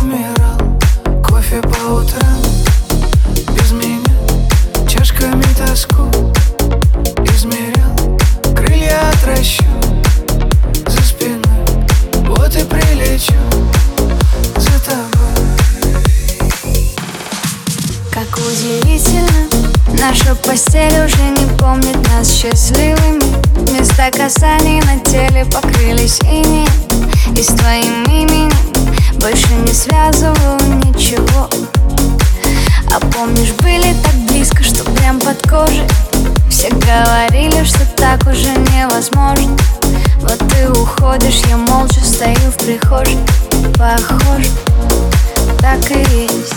Умирал кофе по утрам. Без меня чашками тоску. Измерял крылья отращу За спиной. Вот и прилечу За тобой. Как удивительно Наша постель уже не помнит нас счастливыми. Касаний на теле покрылись ими. И с твоим именем больше не связываю ничего. А помнишь, были так близко, что прям под кожей? Все говорили, что так уже невозможно. Вот ты уходишь, я молча стою в прихожей. Похоже, так и есть.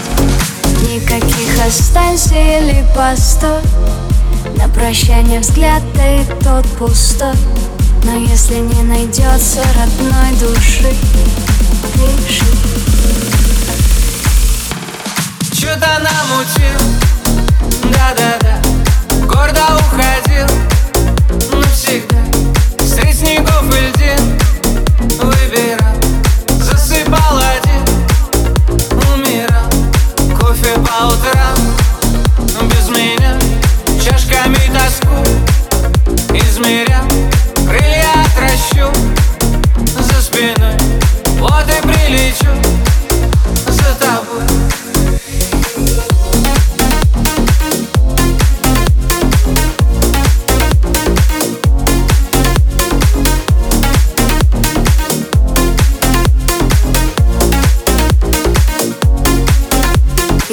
Никаких останься или постой На прощание взгляд, да и тот пустой Но если не найдется родной души Пиши Что-то намутил,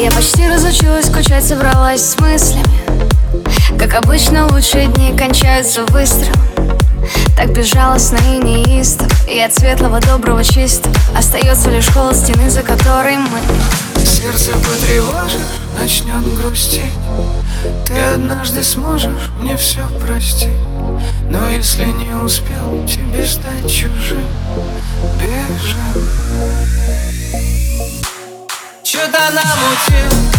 Я почти разучилась скучать, собралась с мыслями. Как обычно, лучшие дни кончаются выстрелом Так безжалостно и неистово И от светлого, доброго, чистого. Остается лишь холод стены, за которой мы. Сердце потревожишь, начнет грустить. Ты однажды сможешь мне все простить. Но если не успел тебе стать чужим. Бежал. Что-то намутил